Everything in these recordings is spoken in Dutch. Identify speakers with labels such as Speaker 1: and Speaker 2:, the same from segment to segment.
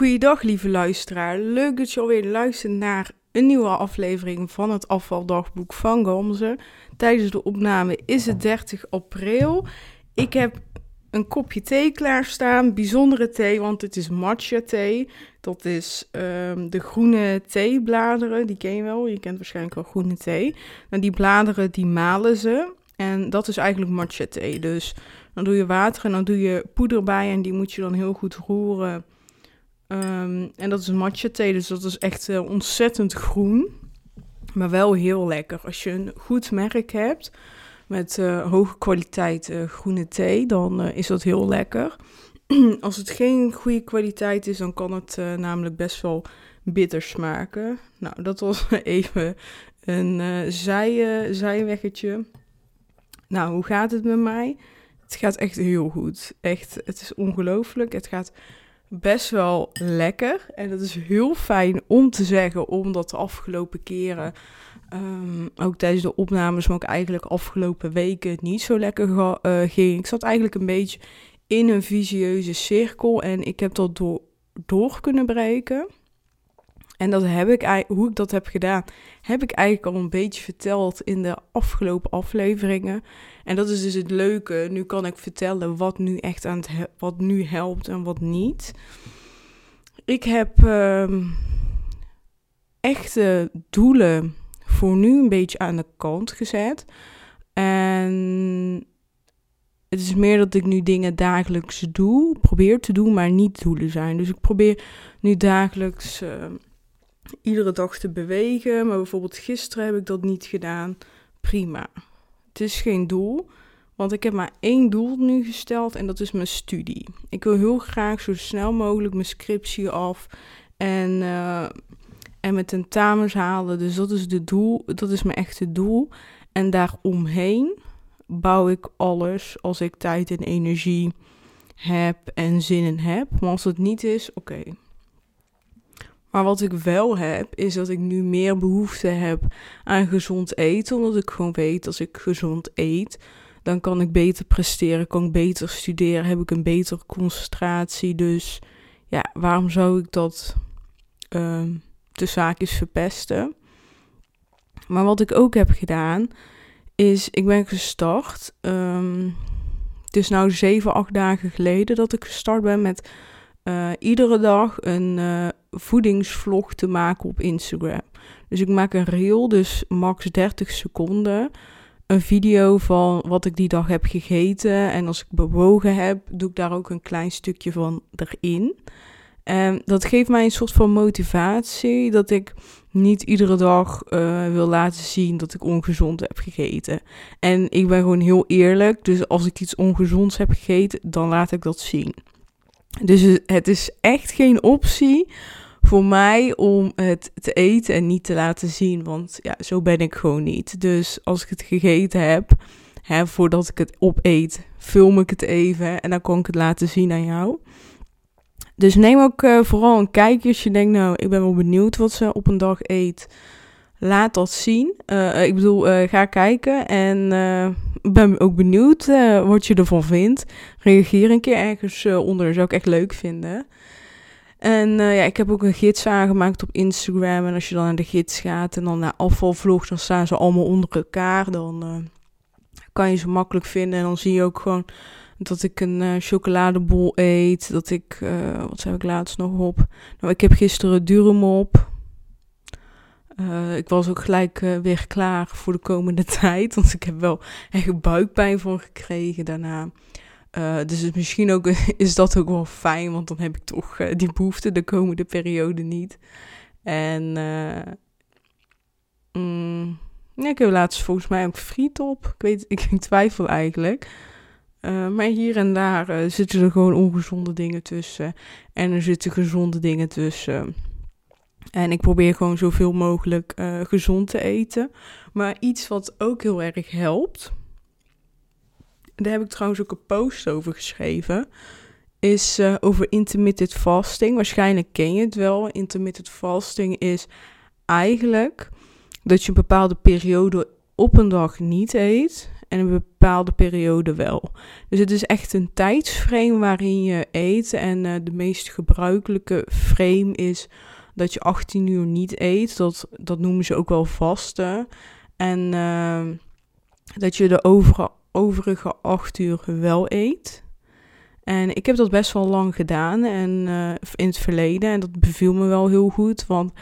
Speaker 1: Goeiedag lieve luisteraar, leuk dat je alweer luistert naar een nieuwe aflevering van het afvaldagboek van Gamze. Tijdens de opname is het 30 april. Ik heb een kopje thee klaarstaan, bijzondere thee, want het is matcha thee. Dat is ehm, de groene theebladeren, die ken je wel, je kent waarschijnlijk wel groene thee. En die bladeren die malen ze en dat is eigenlijk matcha thee. Dus dan doe je water en dan doe je poeder bij en die moet je dan heel goed roeren Ehm, en dat is matcha thee, dus dat is echt uh, ontzettend groen. Maar wel heel lekker. Als je een goed merk hebt met uh, hoge kwaliteit uh, groene thee, dan is dat heel lekker. Als het geen goede kwaliteit is, dan kan het namelijk best wel bitter smaken. Nou, dat was even een zij, zijweggetje. Nou, hoe gaat het met mij? Het gaat echt heel goed. Echt, het is ongelooflijk. Het gaat best wel lekker. En dat is heel fijn om te zeggen, omdat de afgelopen keren, um, ook tijdens de opnames, maar ook eigenlijk afgelopen weken, het niet zo lekker uh, ging. Ik zat eigenlijk een beetje in een visieuze cirkel en ik heb dat door, door kunnen breken. En dat heb ik, hoe ik dat heb gedaan, heb ik eigenlijk al een beetje verteld in de afgelopen afleveringen. En dat is dus het leuke. Nu kan ik vertellen wat nu echt aan het wat nu helpt en wat niet. Ik heb uh, echte doelen voor nu een beetje aan de kant gezet. En het is meer dat ik nu dingen dagelijks doe, probeer te doen, maar niet doelen zijn. Dus ik probeer nu dagelijks. Uh, iedere dag te bewegen. Maar bijvoorbeeld gisteren heb ik dat niet gedaan. Prima. Het is geen doel. Want ik heb maar één doel nu gesteld en dat is mijn studie. Ik wil heel graag zo snel mogelijk mijn scriptie af en, en mijn tentamens halen. Dus dat is de doel, dat is mijn echte doel. En daaromheen bouw ik alles als ik tijd en energie heb en zin in heb. Maar als het niet is, oké, maar wat ik wel heb, is dat ik nu meer behoefte heb aan gezond eten. Omdat ik gewoon weet, als ik gezond eet, dan kan ik beter presteren, kan ik beter studeren, heb ik een betere concentratie. Dus ja, waarom zou ik dat uh, de zaak is verpesten? Maar wat ik ook heb gedaan, is ik ben gestart. Um, het is nu 7, 8 dagen geleden dat ik gestart ben met uh, iedere dag een uh, voedingsvlog te maken op Instagram. Dus ik maak een reel, dus max 30 seconden. Een video van wat ik die dag heb gegeten. En als ik bewogen heb, doe ik daar ook een klein stukje van erin. En dat geeft mij een soort van motivatie dat ik niet iedere dag uh, wil laten zien dat ik ongezond heb gegeten. En ik ben gewoon heel eerlijk, dus als ik iets ongezonds heb gegeten, dan laat ik dat zien. Dus het is echt geen optie voor mij om het te eten en niet te laten zien. Want ja, zo ben ik gewoon niet. Dus als ik het gegeten heb, hè, voordat ik het opeet, film ik het even en dan kan ik het laten zien aan jou. Dus neem ook uh, vooral een kijkje als je denkt, nou, ik ben wel benieuwd wat ze op een dag eet. Laat dat zien. Uh, ik bedoel, ga kijken en ben ook benieuwd wat je ervan vindt. Reageer een keer ergens onder, zou ik echt leuk vinden. En uh, ja, ik heb ook een gids aangemaakt op Instagram. En als je dan naar de gids gaat en dan naar afvalvlogs, dan staan ze allemaal onder elkaar. Dan kan je ze makkelijk vinden. En dan zie je ook gewoon dat ik een chocoladebol eet. Dat ik, wat heb ik laatst nog op? Nou, ik heb gisteren durum op. ik was ook gelijk weer klaar voor de komende tijd. Want ik heb wel echt buikpijn van gekregen daarna. Uh, dus misschien ook, is dat ook wel fijn, want dan heb ik toch die behoefte de komende periode niet. En mm, ja, ik heb laatst volgens mij ook friet op. Ik weet, ik, ik twijfel eigenlijk. maar hier en daar zitten er gewoon ongezonde dingen tussen. En er zitten gezonde dingen tussen. En ik probeer gewoon zoveel mogelijk gezond te eten. Maar iets wat ook heel erg helpt daar heb ik trouwens ook een post over geschreven, is uh, over intermittent fasting. Waarschijnlijk ken je het wel. Intermittent fasting is eigenlijk dat je een bepaalde periode op een dag niet eet en een bepaalde periode wel. Dus het is echt een tijdsframe waarin je eet. En uh, de meest gebruikelijke frame is dat je 18 uur niet eet. Dat, dat noemen ze ook wel vasten. En uh, dat je de overige, overige 8 uur wel eet. En ik heb dat best wel lang gedaan en uh, in het verleden. En dat beviel me wel heel goed. Want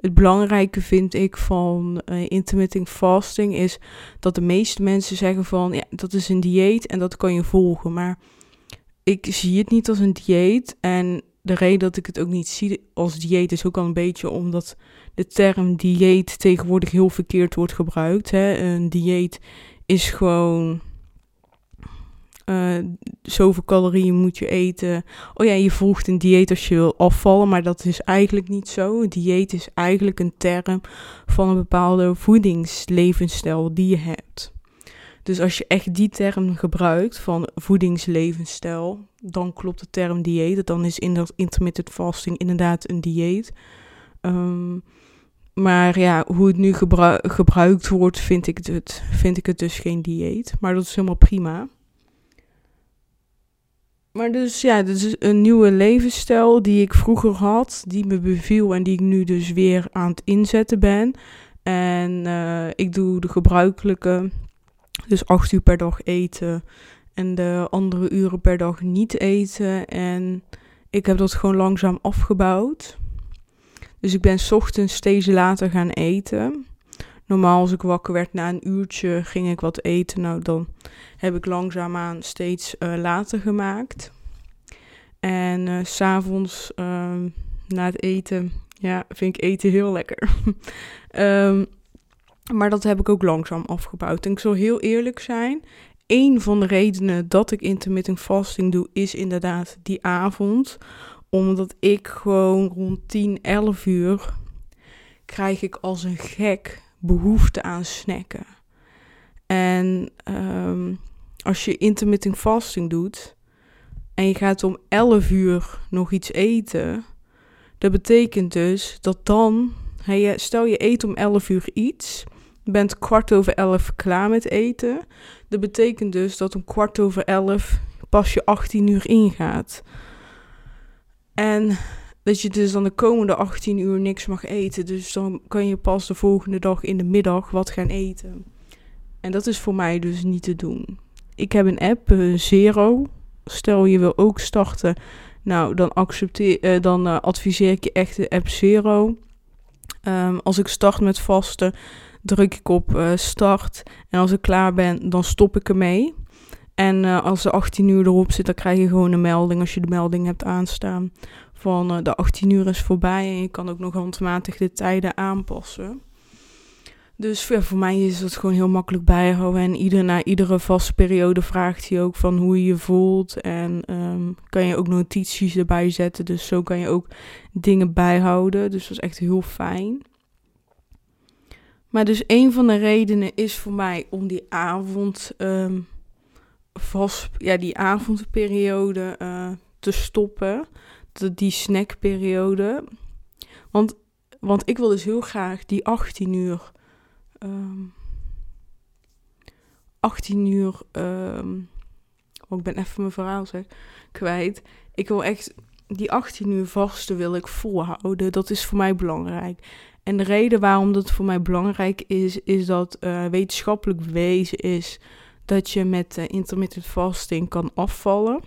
Speaker 1: het belangrijke vind ik van uh, intermittent fasting is dat de meeste mensen zeggen van ja, dat is een dieet en dat kan je volgen. Maar ik zie het niet als een dieet. En de reden dat ik het ook niet zie als dieet is ook al een beetje omdat de term dieet tegenwoordig heel verkeerd wordt gebruikt. Hè. Een dieet is gewoon uh, zoveel calorieën moet je eten. Oh ja, je volgt een dieet als je wil afvallen, maar dat is eigenlijk niet zo. Een dieet is eigenlijk een term van een bepaalde voedingslevensstijl die je hebt. Dus als je echt die term gebruikt van voedingslevensstijl, dan klopt de term dieet. Dan is intermittent fasting inderdaad een dieet. Um, maar ja, hoe het nu gebruikt wordt, vind ik het, vind ik het dus geen dieet. Maar dat is helemaal prima. Maar dus ja, is een nieuwe levensstijl die ik vroeger had, die me beviel en die ik nu dus weer aan het inzetten ben. En uh, ik doe de gebruikelijke, dus acht uur per dag eten en de andere uren per dag niet eten. En ik heb dat gewoon langzaam afgebouwd. Dus ik ben ochtends steeds later gaan eten. Normaal als ik wakker werd na een uurtje ging ik wat eten. Nou, dan heb ik langzaamaan steeds uh, later gemaakt. En uh, s'avonds uh, na het eten, ja, vind ik eten heel lekker. um, maar dat heb ik ook langzaam afgebouwd. En ik zal heel eerlijk zijn. Een van de redenen dat ik intermittent fasting doe, is inderdaad die avond. Omdat ik gewoon rond 10, 11 uur krijg ik als een gek behoefte aan snacken. En um, als je intermittent fasting doet en je gaat om 11 uur nog iets eten, dat betekent dus dat dan, stel je eet om 11 uur iets, bent kwart over 11 klaar met eten. Dat betekent dus dat om kwart over 11 pas je 18 uur ingaat. En dat je dus dan de komende 18 uur niks mag eten. Dus dan kan je pas de volgende dag in de middag wat gaan eten. En dat is voor mij dus niet te doen. Ik heb een app, uh, Zero. Stel je wil ook starten. Nou, dan, accepteer, uh, dan uh, adviseer ik je echt de app Zero. Um, als ik start met vasten, druk ik op start. En als ik klaar ben, dan stop ik ermee. En als er 18 uur erop zit, dan krijg je gewoon een melding als je de melding hebt aanstaan van uh, de 18 uur is voorbij en je kan ook nog handmatig de tijden aanpassen. Dus voor mij is het gewoon heel makkelijk bijhouden. En ieder, na iedere vaste periode vraagt hij ook van hoe je je voelt. En um, kan je ook notities erbij zetten. Dus zo kan je ook dingen bijhouden. Dus dat is echt heel fijn. Maar dus een van de redenen is voor mij om die avond um, vast, ja, die avondperiode uh, te stoppen die snackperiode. Want, want ik wil dus heel graag die 18 uur. Um, 18 uur. Um, oh, ik ben even mijn verhaal zeg, kwijt. Ik wil echt die 18 uur vaste wil ik volhouden. Dat is voor mij belangrijk. En de reden waarom dat voor mij belangrijk is, is dat uh, wetenschappelijk bewezen is dat je met uh, intermittent fasting kan afvallen.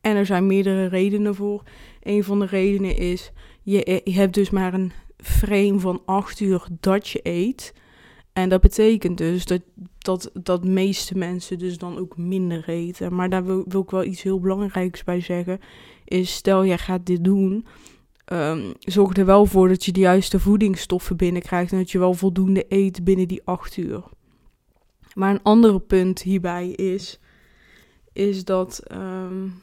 Speaker 1: En er zijn meerdere redenen voor. Een van de redenen is, je, je hebt dus maar een frame van 8 uur dat je eet. En dat betekent dus dat, dat, dat meeste mensen dus dan ook minder eten. Maar daar wil, wil ik wel iets heel belangrijks bij zeggen. Is stel jij gaat dit doen. Um, zorg er wel voor dat je de juiste voedingsstoffen binnenkrijgt. En dat je wel voldoende eet binnen die 8 uur. Maar een ander punt hierbij is. Is dat. Um,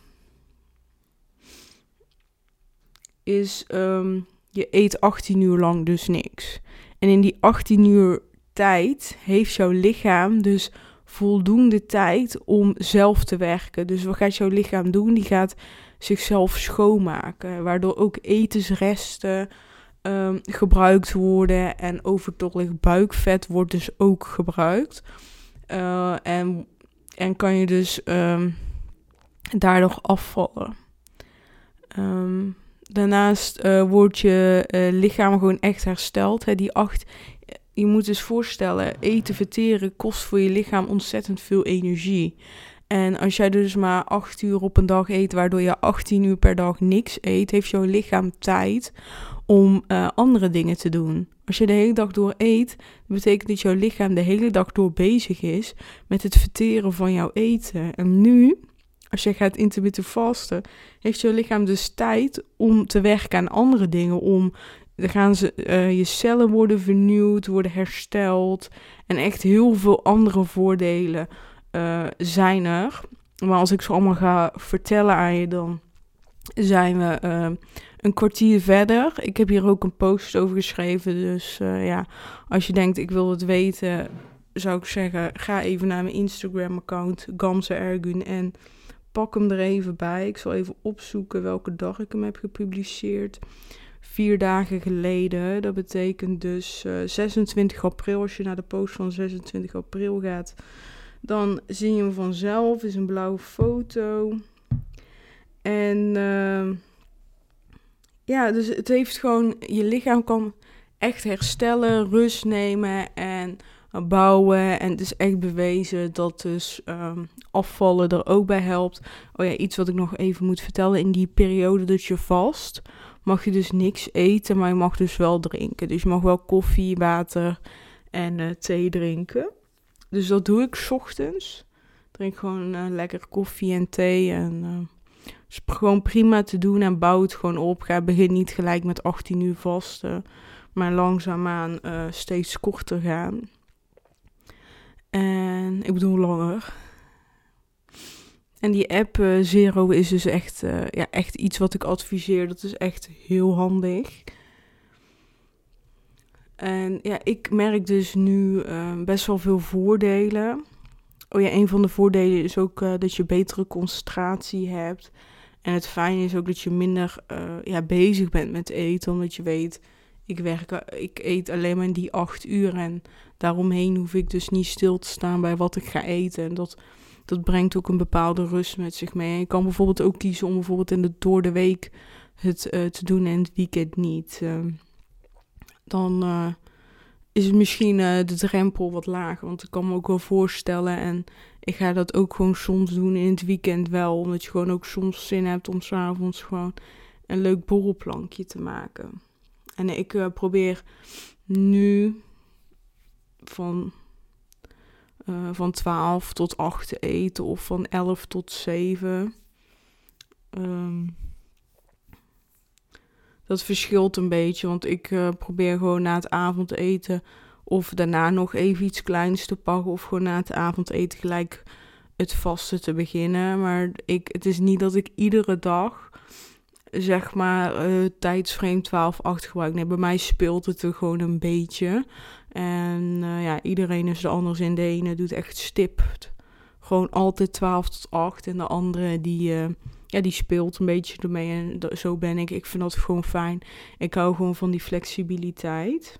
Speaker 1: is um, je eet 18 uur lang dus niks. En in die 18 uur tijd heeft jouw lichaam dus voldoende tijd om zelf te werken. Dus wat gaat jouw lichaam doen? Die gaat zichzelf schoonmaken, waardoor ook etensresten um, gebruikt worden en overtollig buikvet wordt dus ook gebruikt. Uh, en, en kan je dus um, daardoor afvallen. Um, daarnaast uh, wordt je uh, lichaam gewoon echt hersteld. Hè? Die acht, je moet dus voorstellen, eten verteren kost voor je lichaam ontzettend veel energie. En als jij dus maar 8 uur op een dag eet, waardoor je 18 uur per dag niks eet, heeft jouw lichaam tijd om uh, andere dingen te doen. Als je de hele dag door eet, betekent dat jouw lichaam de hele dag door bezig is met het verteren van jouw eten. En nu, als je gaat intermittent vasten, heeft jouw lichaam dus tijd om te werken aan andere dingen. Om dan gaan ze, uh, je cellen worden vernieuwd, worden hersteld. En echt heel veel andere voordelen uh, zijn er. Maar als ik ze allemaal ga vertellen aan je, dan zijn we uh, een kwartier verder. Ik heb hier ook een post over geschreven. Dus ja, als je denkt ik wil het weten, zou ik zeggen, ga even naar mijn Instagram-account, Gamse Ergun, en pak hem er even bij. Ik zal even opzoeken welke dag ik hem heb gepubliceerd. Vier dagen geleden. Dat betekent dus 26 april. Als je naar de post van 26 april gaat, dan zie je hem vanzelf. is een blauwe foto. En uh, ja, dus het heeft gewoon, je lichaam kan echt herstellen, rust nemen en bouwen. En het is echt bewezen dat dus um, afvallen er ook bij helpt. Oh ja, iets wat ik nog even moet vertellen. In die periode dat je vast, mag je dus niks eten, maar je mag dus wel drinken. Dus je mag wel koffie, water en uh, thee drinken. Dus dat doe ik ochtends. Drink gewoon uh, lekker koffie en thee. En uh, is gewoon prima te doen en bouw het gewoon op. Ga begin niet gelijk met 18 uur vasten. Maar langzaamaan steeds korter gaan. En ik bedoel langer. En die app Zero is dus echt, ja, echt iets wat ik adviseer. Dat is echt heel handig. En ja, ik merk dus nu uh, best wel veel voordelen. Oh ja, een van de voordelen is ook dat je betere concentratie hebt. En het fijne is ook dat je minder ja, bezig bent met eten, omdat je weet, ik, werk, ik eet alleen maar in die acht uur. En daaromheen hoef ik dus niet stil te staan bij wat ik ga eten. En dat, dat brengt ook een bepaalde rust met zich mee. Je kan bijvoorbeeld ook kiezen om bijvoorbeeld in de, door de week het te doen en het weekend niet. Ehm, dan uh, is het misschien uh, de drempel wat lager. Want ik kan me ook wel voorstellen. En ik ga dat ook gewoon soms doen in het weekend wel. Omdat je gewoon ook soms zin hebt om s'avonds gewoon een leuk borrelplankje te maken. En ik probeer nu van, uh, van 12 tot 8 te eten. Of van 11 tot 7. Um, dat verschilt een beetje, want ik uh, probeer gewoon na het avondeten of daarna nog even iets kleins te pakken of gewoon na het avondeten gelijk het vaste te beginnen. Maar ik, het is niet dat ik iedere dag zeg maar uh, tijdsframe 12-8 gebruik. Nee, bij mij speelt het er gewoon een beetje. En uh, ja, iedereen is er anders in. De ene doet echt stipt. Gewoon altijd 12 tot 8. En de andere die, uh, ja, die speelt een beetje ermee. En zo ben ik. Ik vind dat gewoon fijn. Ik hou gewoon van die flexibiliteit.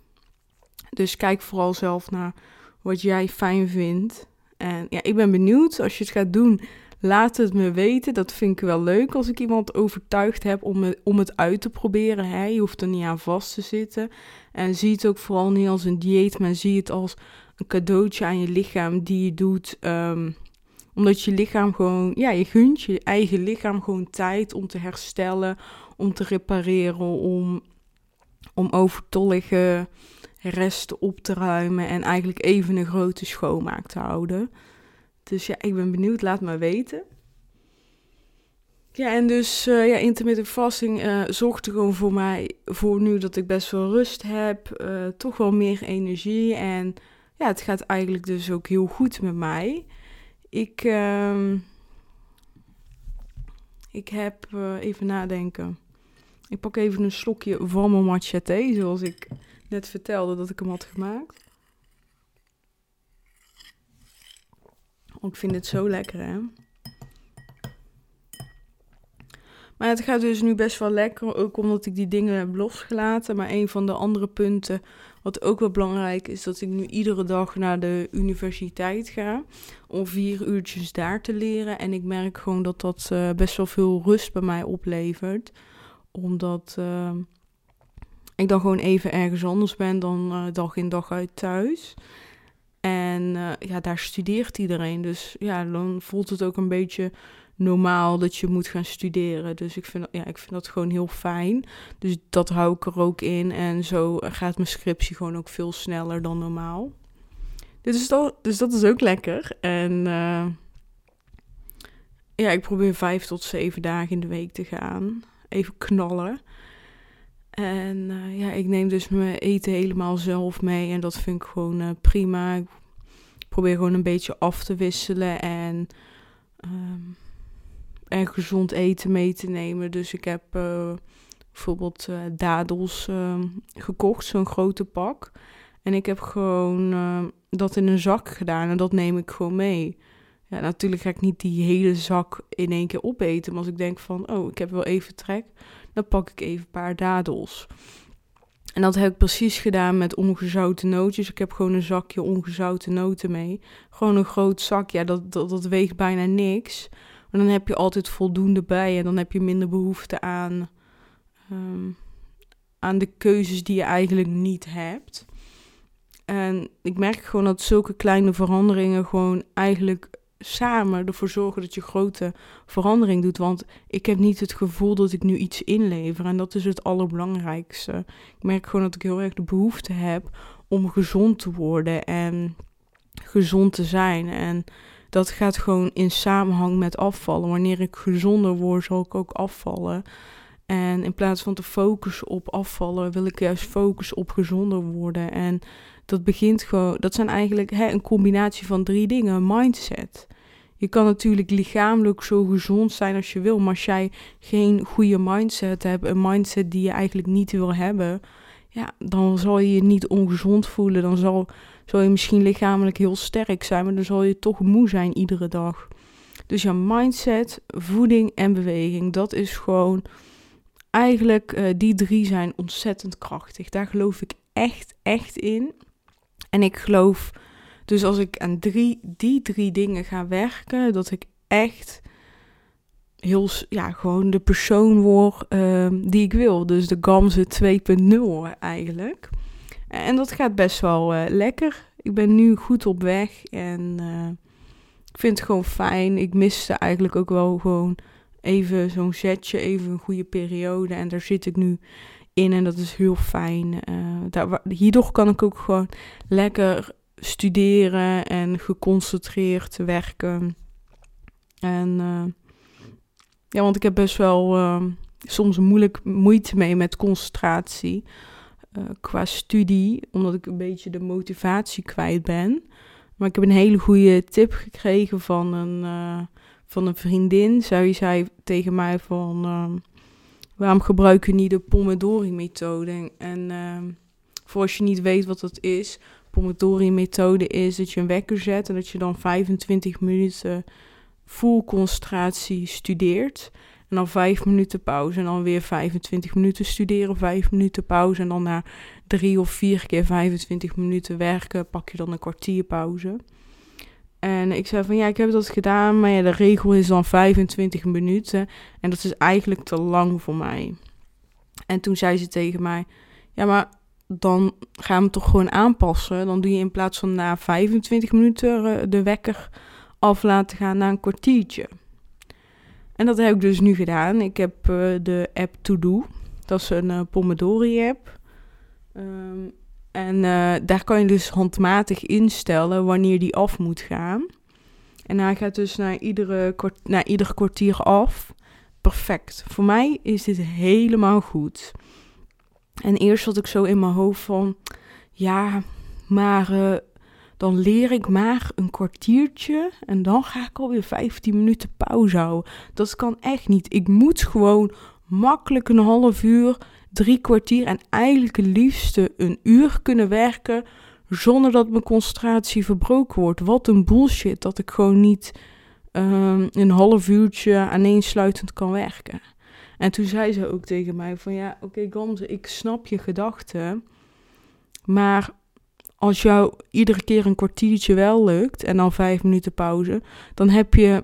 Speaker 1: Dus kijk vooral zelf naar wat jij fijn vindt. En ja, ik ben benieuwd als je het gaat doen. Laat het me weten. Dat vind ik wel leuk als ik iemand overtuigd heb om, het, om het uit te proberen. Hè. Je hoeft er niet aan vast te zitten. En zie het ook vooral niet als een dieet, maar zie het als een cadeautje aan je lichaam die je doet. Um, omdat je lichaam gewoon, ja, je gunt je eigen lichaam gewoon tijd om te herstellen, om te repareren, om, om overtollige resten op te ruimen en eigenlijk even een grote schoonmaak te houden. Dus ja, ik ben benieuwd, laat me weten. Ja, en dus uh, ja, intermittent fasting uh, zorgt er gewoon voor mij voor nu dat ik best wel rust heb, uh, toch wel meer energie en ja, het gaat eigenlijk dus ook heel goed met mij. Ik, uh, ik heb even nadenken. Ik pak even een slokje van mijn matcha thee, zoals ik net vertelde dat ik hem had gemaakt. Ik vind het zo lekker, hè? Maar het gaat dus nu best wel lekker, ook omdat ik die dingen heb losgelaten. Maar een van de andere punten, wat ook wel belangrijk is, dat ik nu iedere dag naar de universiteit ga. Om vier uurtjes daar te leren. En ik merk gewoon dat dat uh, best wel veel rust bij mij oplevert. Omdat uh, ik dan gewoon even ergens anders ben dan uh, dag in dag uit thuis. En ja, daar studeert iedereen. Dus ja, dan voelt het ook een beetje normaal dat je moet gaan studeren. Dus ik vind, ja, ik vind dat gewoon heel fijn. Dus dat hou ik er ook in. En zo gaat mijn scriptie gewoon ook veel sneller dan normaal. Dus dat, dus dat is ook lekker. En uh, ja, ik probeer vijf tot zeven dagen in de week te gaan. Even knallen. En uh, ja, ik neem dus mijn eten helemaal zelf mee. En dat vind ik gewoon uh, prima. Ik probeer gewoon een beetje af te wisselen. En um, en gezond eten mee te nemen. Dus ik heb uh, bijvoorbeeld dadels uh, gekocht, zo'n grote pak. En ik heb gewoon dat in een zak gedaan en dat neem ik gewoon mee. Ja, natuurlijk ga ik niet die hele zak in één keer opeten. Maar als ik denk van, oh, ik heb wel even trek, dan pak ik even een paar dadels. En dat heb ik precies gedaan met ongezouten nootjes. Ik heb gewoon een zakje ongezouten noten mee. Gewoon een groot zakje, ja, dat, dat, dat weegt bijna niks. En dan heb je altijd voldoende bij en dan heb je minder behoefte aan, um, aan de keuzes die je eigenlijk niet hebt. En ik merk gewoon dat zulke kleine veranderingen gewoon eigenlijk samen ervoor zorgen dat je grote verandering doet. Want ik heb niet het gevoel dat ik nu iets inlever. En dat is het allerbelangrijkste. Ik merk gewoon dat ik heel erg de behoefte heb om gezond te worden en gezond te zijn. En dat gaat gewoon in samenhang met afvallen. Wanneer ik gezonder word, zal ik ook afvallen. En in plaats van te focussen op afvallen, wil ik juist focussen op gezonder worden. En dat begint gewoon, dat zijn eigenlijk hè, een combinatie van drie dingen. Mindset. Je kan natuurlijk lichamelijk zo gezond zijn als je wil, maar als jij geen goede mindset hebt, een mindset die je eigenlijk niet wil hebben, ja, dan zal je je niet ongezond voelen. Dan zal zal je misschien lichamelijk heel sterk zijn, maar dan zal je toch moe zijn iedere dag. Dus je mindset, voeding en beweging, dat is gewoon eigenlijk, uh, die drie zijn ontzettend krachtig. Daar geloof ik echt, echt in. En ik geloof, dus als ik aan drie, die drie dingen ga werken, dat ik echt heel, ja, gewoon de persoon word uh, die ik wil. Dus de Gamze 2.0 eigenlijk. En dat gaat best wel uh, lekker. Ik ben nu goed op weg en uh, ik vind het gewoon fijn. Ik miste eigenlijk ook wel gewoon even zo'n zetje, even een goede periode. En daar zit ik nu in en dat is heel fijn. Uh, daar, hierdoor kan ik ook gewoon lekker studeren en geconcentreerd werken. En ja, want ik heb best wel soms moeilijk moeite mee met concentratie. Eh, qua studie, omdat ik een beetje de motivatie kwijt ben. Maar ik heb een hele goede tip gekregen van een, van een vriendin. Zij zei tegen mij van, uh, waarom gebruik je niet de Pomodori-methode? En voor als je niet weet wat dat is, Pomodori-methode is dat je een wekker zet en dat je dan 25 minuten full concentratie studeert. En dan vijf minuten pauze. En dan weer 25 minuten studeren, vijf minuten pauze. En dan na drie of vier keer 25 minuten werken, pak je dan een kwartier pauze. En ik zei van ja, ik heb dat gedaan, maar ja, de regel is dan 25 minuten. En dat is eigenlijk te lang voor mij. En toen zei ze tegen mij: Ja, maar dan gaan we toch gewoon aanpassen. Dan doe je in plaats van na 25 minuten eh, de wekker af laten gaan naar een kwartiertje. En dat heb ik dus nu gedaan. Ik heb uh, de app To Do. Dat is een uh, Pomodori-app. Um, en uh, daar kan je dus handmatig instellen wanneer die af moet gaan. En hij gaat dus naar, iedere naar ieder kwartier af. Perfect. Voor mij is dit helemaal goed. En eerst had ik zo in mijn hoofd van... Ja, maar dan leer ik maar een kwartiertje en dan ga ik alweer 15 minuten pauze houden. Dat kan echt niet. Ik moet gewoon makkelijk een half uur, drie kwartier en eigenlijk het liefste een uur kunnen werken zonder dat mijn concentratie verbroken wordt. Wat een bullshit dat ik gewoon niet um, een half uurtje aaneensluitend kan werken. En toen zei ze ook tegen mij van ja, oké okay, ik snap je gedachten. Maar als jou iedere keer een kwartiertje wel lukt en dan vijf minuten pauze, dan heb je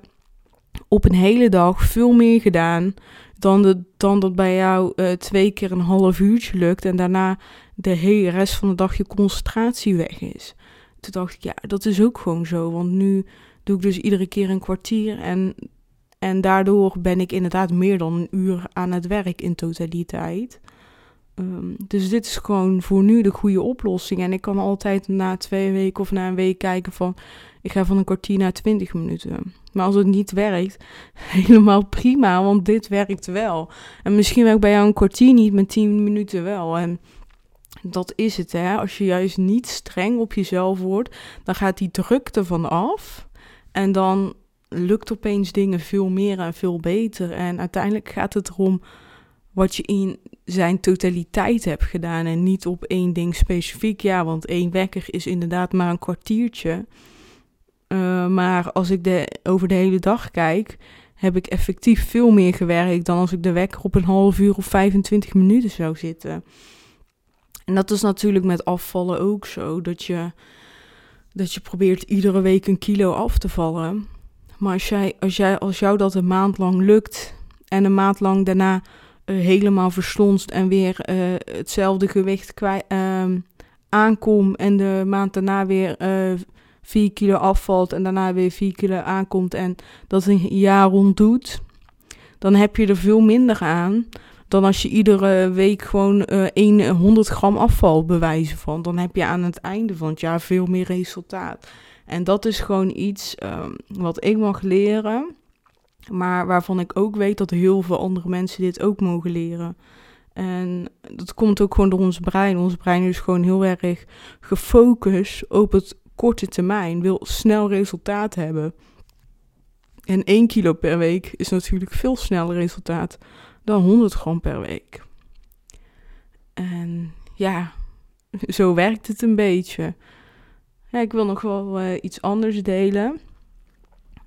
Speaker 1: op een hele dag veel meer gedaan dan, de, dan dat bij jou uh, twee keer een half uurtje lukt en daarna de hele rest van de dag je concentratie weg is. Toen dacht ik, ja, dat is ook gewoon zo. Want nu doe ik dus iedere keer een kwartier en, en daardoor ben ik inderdaad meer dan een uur aan het werk in totaliteit. Um, dus dit is gewoon voor nu de goede oplossing. En ik kan altijd na twee weken of na een week kijken van... ik ga van een kwartier naar twintig minuten. Maar als het niet werkt, helemaal prima, want dit werkt wel. En misschien werkt bij jou een kwartier niet, met tien minuten wel. En dat is het, hè. Als je juist niet streng op jezelf wordt, dan gaat die druk ervan af. En dan lukt opeens dingen veel meer en veel beter. En uiteindelijk gaat het erom wat je in zijn totaliteit hebt gedaan en niet op één ding specifiek. Ja, want één wekker is inderdaad maar een kwartiertje. Uh, maar als ik de, over de hele dag kijk, heb ik effectief veel meer gewerkt dan als ik de wekker op een half uur of 25 minuten zou zitten. En dat is natuurlijk met afvallen ook zo, dat je, dat je probeert iedere week een kilo af te vallen. Maar als, jij, als, jij, als jou dat een maand lang lukt en een maand lang daarna uh, helemaal verslonst en weer uh, hetzelfde gewicht kwijt, uh, aankom en de maand daarna weer 4 kilo afvalt en daarna weer 4 kilo aankomt en dat een jaar rond doet, dan heb je er veel minder aan dan als je iedere week gewoon uh, 100 gram afval bewijzen van. Dan heb je aan het einde van het jaar veel meer resultaat. En dat is gewoon iets um, wat ik mag leren, maar waarvan ik ook weet dat heel veel andere mensen dit ook mogen leren. En dat komt ook gewoon door ons brein. Ons brein is gewoon heel erg gefocust op het korte termijn, wil snel resultaat hebben. En 1 kilo per week is natuurlijk veel sneller resultaat dan 100 gram per week. En ja, zo werkt het een beetje. Ja, ik wil nog wel uh, iets anders delen.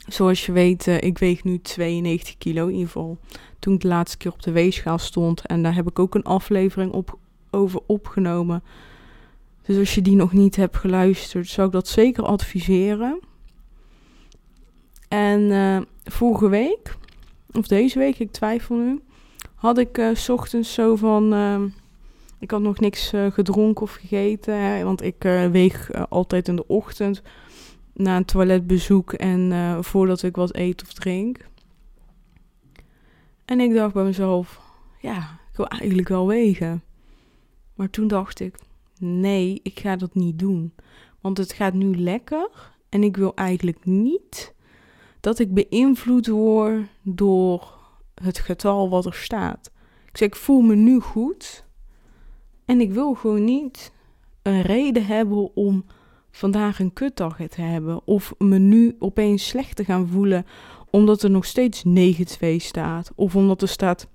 Speaker 1: Zoals je weet, uh, ik weeg nu 92 kilo in ieder geval. Toen ik de laatste keer op de weegschaal stond. En daar heb ik ook een aflevering op, over opgenomen. Dus als je die nog niet hebt geluisterd, zou ik dat zeker adviseren. En uh, vorige week, of deze week, ik twijfel nu, had ik uh, s ochtends zo van. Uh, ik had nog niks gedronken of gegeten. Want ik weeg altijd in de ochtend na een toiletbezoek en voordat ik wat eet of drink. En ik dacht bij mezelf: ja, ik wil eigenlijk wel wegen. Maar toen dacht ik: nee, ik ga dat niet doen. Want het gaat nu lekker en ik wil eigenlijk niet dat ik beïnvloed word door het getal wat er staat. Ik zeg, ik voel me nu goed en ik wil gewoon niet een reden hebben om vandaag een kutdag te hebben. Of me nu opeens slecht te gaan voelen omdat er nog steeds 9-2 staat. Of omdat er staat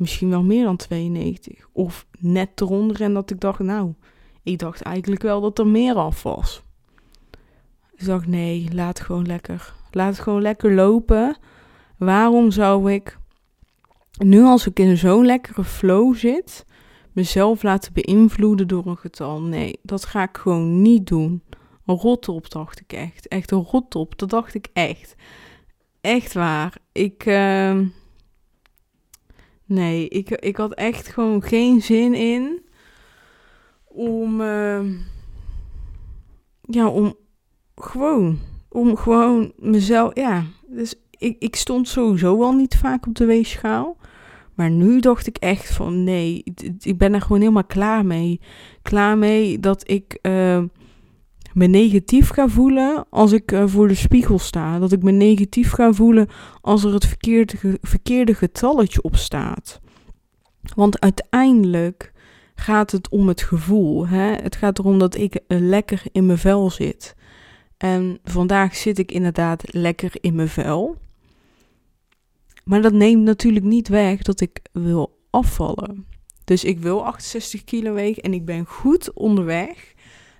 Speaker 1: misschien wel meer dan 92. Of net eronder en dat ik dacht, nou, ik dacht eigenlijk wel dat er meer af was. Ik dacht, nee, laat gewoon lekker. Laat het gewoon lekker lopen. Waarom zou ik, nu als ik in zo'n lekkere flow zit, mezelf laten beïnvloeden door een getal? Nee, dat ga ik gewoon niet doen. Een rot op, dacht ik echt. Echt een rot op, dat dacht ik echt. Echt waar. Ik... Uh, Nee, ik, ik had echt gewoon geen zin in om, uh, ja, om gewoon, om gewoon mezelf, ja. Dus ik, ik stond sowieso al niet vaak op de weegschaal. Maar nu dacht ik echt van nee, ik ben er gewoon helemaal klaar mee. Klaar mee dat ik uh, me negatief ga voelen als ik uh, voor de spiegel sta. Dat ik me negatief ga voelen als er het verkeerde, verkeerde getalletje op staat. Want uiteindelijk gaat het om het gevoel. Hè? Het gaat erom dat ik uh, lekker in mijn vel zit. En vandaag zit ik inderdaad lekker in mijn vel. Maar dat neemt natuurlijk niet weg dat ik wil afvallen. Dus ik wil 68 kilo wegen en ik ben goed onderweg.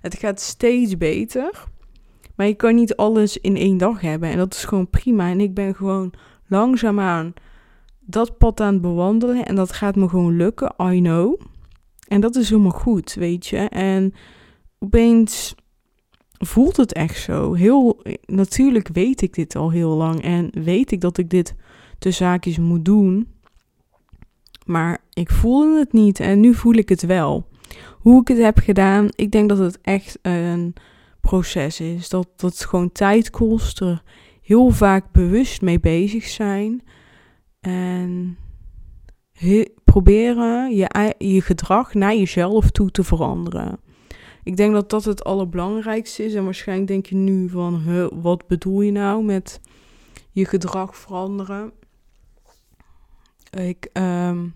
Speaker 1: Het gaat steeds beter. Maar je kan niet alles in één dag hebben. En dat is gewoon prima. En ik ben gewoon langzaamaan dat pad aan het bewandelen en dat gaat me gewoon lukken, I know. En dat is helemaal goed, weet je. En opeens voelt het echt zo. Heel, natuurlijk weet ik dit al heel lang en weet ik dat ik dit de zaakjes moet doen. Maar ik voelde het niet en nu voel ik het wel. Hoe ik het heb gedaan, ik denk dat het echt een proces is. Dat het gewoon tijd kost, er heel vaak bewust mee bezig zijn. En proberen je, je gedrag naar jezelf toe te veranderen. Ik denk dat dat het allerbelangrijkste is. En waarschijnlijk denk je nu van, wat bedoel je nou met je gedrag veranderen? Ik, ehm,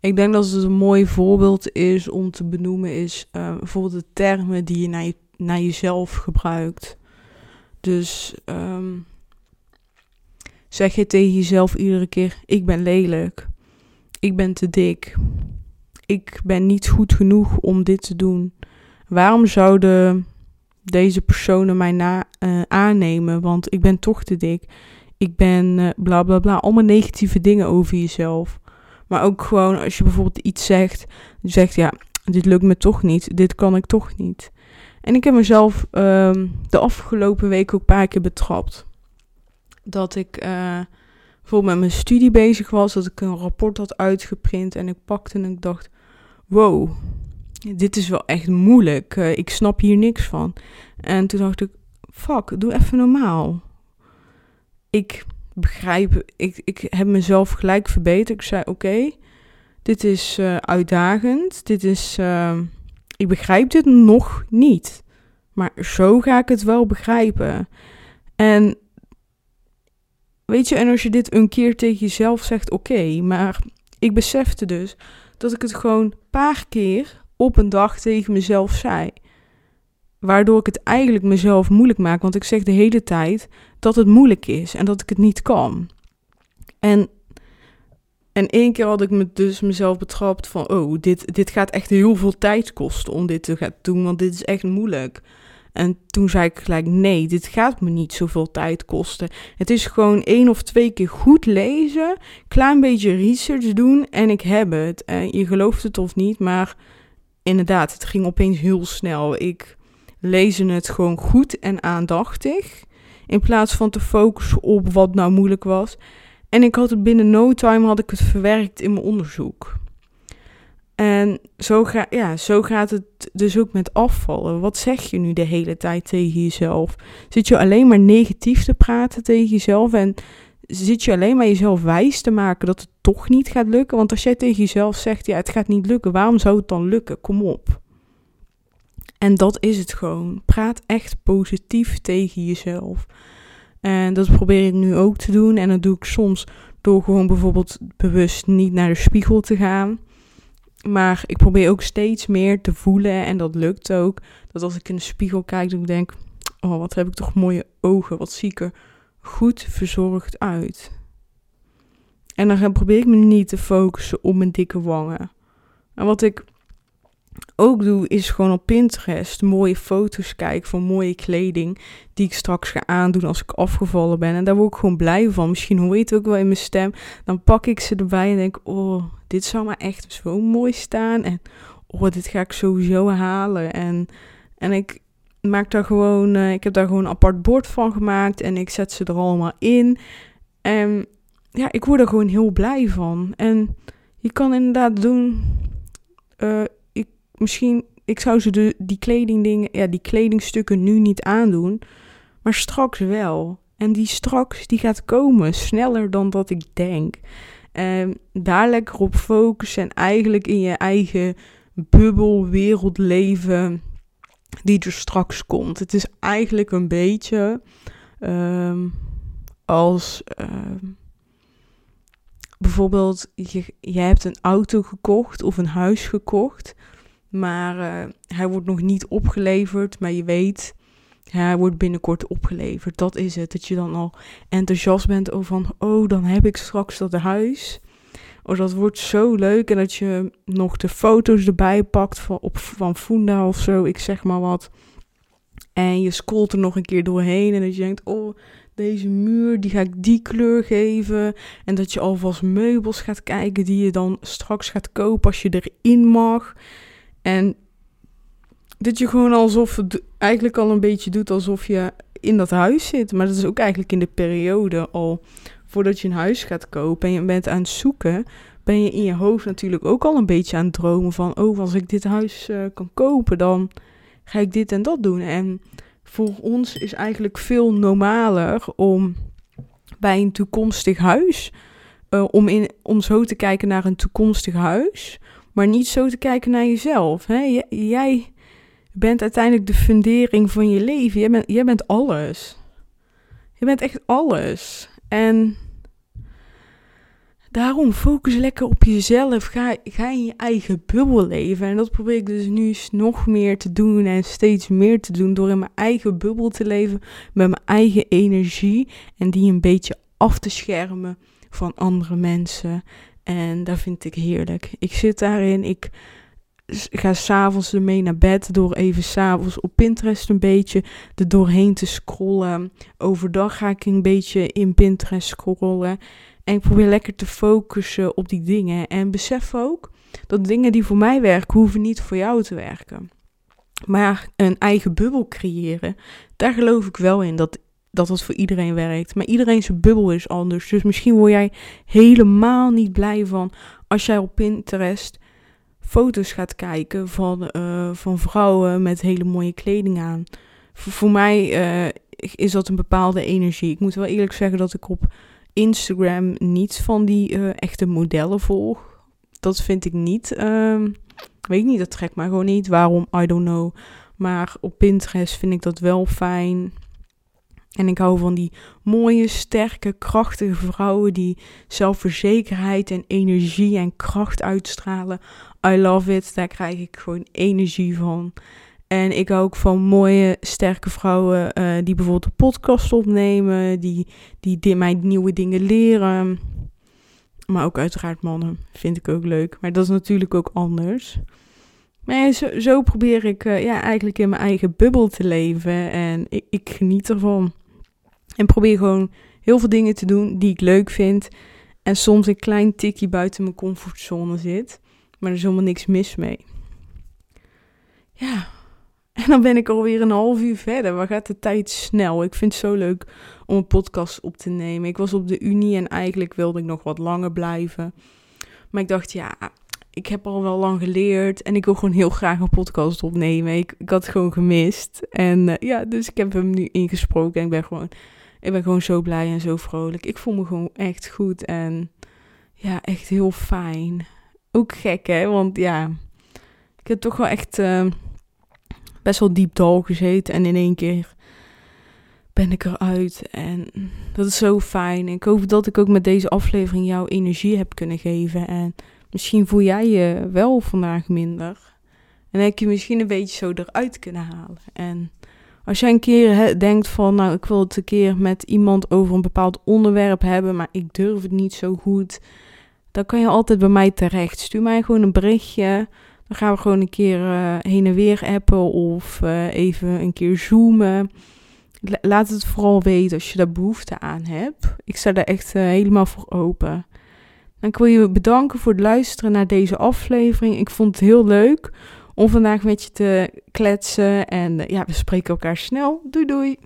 Speaker 1: ik denk dat het een mooi voorbeeld is om te benoemen, is uh, bijvoorbeeld de termen die je naar, je, naar jezelf gebruikt. Dus um, zeg je tegen jezelf iedere keer: Ik ben lelijk, ik ben te dik, ik ben niet goed genoeg om dit te doen. Waarom zouden deze personen mij na, uh, aannemen? Want ik ben toch te dik. Ik ben uh, bla bla bla. Allemaal negatieve dingen over jezelf. Maar ook gewoon als je bijvoorbeeld iets zegt. Je zegt ja, dit lukt me toch niet. Dit kan ik toch niet. En ik heb mezelf um, de afgelopen week ook een paar keer betrapt. Dat ik uh, bijvoorbeeld met mijn studie bezig was. Dat ik een rapport had uitgeprint. En ik pakte en ik dacht: wow, dit is wel echt moeilijk. Uh, ik snap hier niks van. En toen dacht ik: fuck, doe even normaal. Ik begrijp, ik, ik heb mezelf gelijk verbeterd. Ik zei: Oké, dit is uh, uitdagend. Dit is, uh, ik begrijp dit nog niet. Maar zo ga ik het wel begrijpen. En weet je, en als je dit een keer tegen jezelf zegt: Oké, maar ik besefte dus dat ik het gewoon een paar keer op een dag tegen mezelf zei. Waardoor ik het eigenlijk mezelf moeilijk maak. Want ik zeg de hele tijd dat het moeilijk is en dat ik het niet kan. En, en één keer had ik me dus mezelf betrapt van... Oh, dit, dit gaat echt heel veel tijd kosten om dit te gaan doen. Want dit is echt moeilijk. En toen zei ik gelijk, nee, dit gaat me niet zoveel tijd kosten. Het is gewoon één of twee keer goed lezen, klein beetje research doen en ik heb het. En je gelooft het of niet, maar inderdaad, het ging opeens heel snel. Ik lezen het gewoon goed en aandachtig. In plaats van te focussen op wat nou moeilijk was. En ik had het binnen no time had ik het verwerkt in mijn onderzoek. En zo, ga, ja, zo gaat het dus ook met afvallen. Wat zeg je nu de hele tijd tegen jezelf? Zit je alleen maar negatief te praten tegen jezelf en zit je alleen maar jezelf wijs te maken dat het toch niet gaat lukken? Want als jij tegen jezelf zegt, ja, het gaat niet lukken, waarom zou het dan lukken? Kom op. En dat is het gewoon. Praat echt positief tegen jezelf. En dat probeer ik nu ook te doen. En dat doe ik soms door gewoon bijvoorbeeld bewust niet naar de spiegel te gaan. Maar ik probeer ook steeds meer te voelen. En dat lukt ook. Dat als ik in de spiegel kijk, dan denk Oh, wat heb ik toch mooie ogen. Wat zie ik er goed verzorgd uit. En dan probeer ik me niet te focussen op mijn dikke wangen. En wat ik ook doe, is gewoon op Pinterest mooie foto's kijken van mooie kleding. Die ik straks ga aandoen als ik afgevallen ben. En daar word ik gewoon blij van. Misschien hoor je het ook wel in mijn stem. Dan pak ik ze erbij en denk: Oh, dit zou maar echt zo mooi staan. En oh, dit ga ik sowieso halen. En, en ik maak daar gewoon, uh, ik heb daar gewoon een apart bord van gemaakt. En ik zet ze er allemaal in. En ja, ik word er gewoon heel blij van. En je kan inderdaad doen. Uh, misschien, ik zou ze de, die kledingdingen, ja, die kledingstukken nu niet aandoen, maar straks wel. En die straks, die gaat komen, sneller dan dat ik denk. En daar lekker op focussen en eigenlijk in je eigen bubbel, wereld leven, die er straks komt. Het is eigenlijk een beetje um, als um, bijvoorbeeld, je, je hebt een auto gekocht of een huis gekocht. Maar uh, hij wordt nog niet opgeleverd. Maar je weet, hij wordt binnenkort opgeleverd. Dat is het. Dat je dan al enthousiast bent over van, oh, dan heb ik straks dat huis. Oh, dat wordt zo leuk. En dat je nog de foto's erbij pakt van, op, van Funda of zo, ik zeg maar wat. En je scrolt er nog een keer doorheen en dat je denkt, oh, deze muur, die ga ik die kleur geven. En dat je alvast meubels gaat kijken die je dan straks gaat kopen als je erin mag. En dat je gewoon alsof het eigenlijk al een beetje doet alsof je in dat huis zit. Maar dat is ook eigenlijk in de periode al voordat je een huis gaat kopen en je bent aan het zoeken, ben je in je hoofd natuurlijk ook al een beetje aan het dromen van, oh, als ik dit huis uh, kan kopen, dan ga ik dit en dat doen. En voor ons is eigenlijk veel normaler om bij een toekomstig huis, uh, om, in, om zo te kijken naar een toekomstig huis, maar niet zo te kijken naar jezelf. Hè? jij bent uiteindelijk de fundering van je leven. Jij bent, bent alles. Je bent echt alles. En daarom focus lekker op jezelf. Ga, ga in je eigen bubbel leven. En dat probeer ik dus nu nog meer te doen en steeds meer te doen. Door in mijn eigen bubbel te leven. Met mijn eigen energie. En die een beetje af te schermen van andere mensen. En dat vind ik heerlijk. Ik zit daarin. Ik ga s'avonds ermee naar bed door even s'avonds op Pinterest een beetje er doorheen te scrollen. Overdag ga ik een beetje in Pinterest scrollen. En ik probeer lekker te focussen op die dingen. En besef ook dat dingen die voor mij werken, hoeven niet voor jou te werken. Maar een eigen bubbel creëren, daar geloof ik wel in dat dat het voor iedereen werkt. Maar iedereen zijn bubbel is anders. Dus misschien word jij helemaal niet blij van als jij op Pinterest foto's gaat kijken van, uh, van vrouwen met hele mooie kleding aan. voor mij uh, is dat een bepaalde energie. Ik moet wel eerlijk zeggen dat ik op Instagram niet van die uh, echte modellen volg. Dat vind ik niet. Um, weet ik niet, dat trekt mij gewoon niet. Waarom? I don't know. Maar op Pinterest vind ik dat wel fijn. En ik hou van die mooie, sterke, krachtige vrouwen die zelfverzekerheid en energie en kracht uitstralen. I love it. Daar krijg ik gewoon energie van. En ik hou ook van mooie, sterke vrouwen uh, die bijvoorbeeld een podcast opnemen, die, die, mij nieuwe dingen leren. Maar ook uiteraard mannen vind ik ook leuk. Maar dat is natuurlijk ook anders. Maar zo, zo probeer ik uh, ja, eigenlijk in mijn eigen bubbel te leven. En ik, ik geniet ervan. En probeer gewoon heel veel dingen te doen die ik leuk vind. En soms een klein tikje buiten mijn comfortzone zit. Maar er is helemaal niks mis mee. Ja, en dan ben ik alweer een half uur verder. Waar gaat de tijd snel? Ik vind het zo leuk om een podcast op te nemen. Ik was op de Unie en eigenlijk wilde ik nog wat langer blijven. Maar ik dacht, ja, ik heb al wel lang geleerd en ik wil gewoon heel graag een podcast opnemen. Ik, ik had het gewoon gemist. En uh, ja, dus ik heb hem nu ingesproken en ik ben gewoon, ik ben gewoon zo blij en zo vrolijk. Ik voel me gewoon echt goed en ja, echt heel fijn. Ook gek hè, want ja, ik heb toch wel echt... Uh, best wel diep dal gezeten. En in één keer ben ik eruit. En dat is zo fijn. Ik hoop dat ik ook met deze aflevering jouw energie heb kunnen geven. En misschien voel jij je wel vandaag minder. En heb je misschien een beetje zo eruit kunnen halen. En als jij een keer denkt van, nou, ik wil het een keer met iemand over een bepaald onderwerp hebben, maar ik durf het niet zo goed, dan kan je altijd bij mij terecht. Stuur mij gewoon een berichtje. Dan gaan we gewoon een keer uh, heen en weer appen of uh, even een keer zoomen. Laat het vooral weten als je daar behoefte aan hebt. Ik sta daar echt uh, helemaal voor open. Dan wil je bedanken voor het luisteren naar deze aflevering. Ik vond het heel leuk om vandaag met je te kletsen. En ja, we spreken elkaar snel. Doei doei!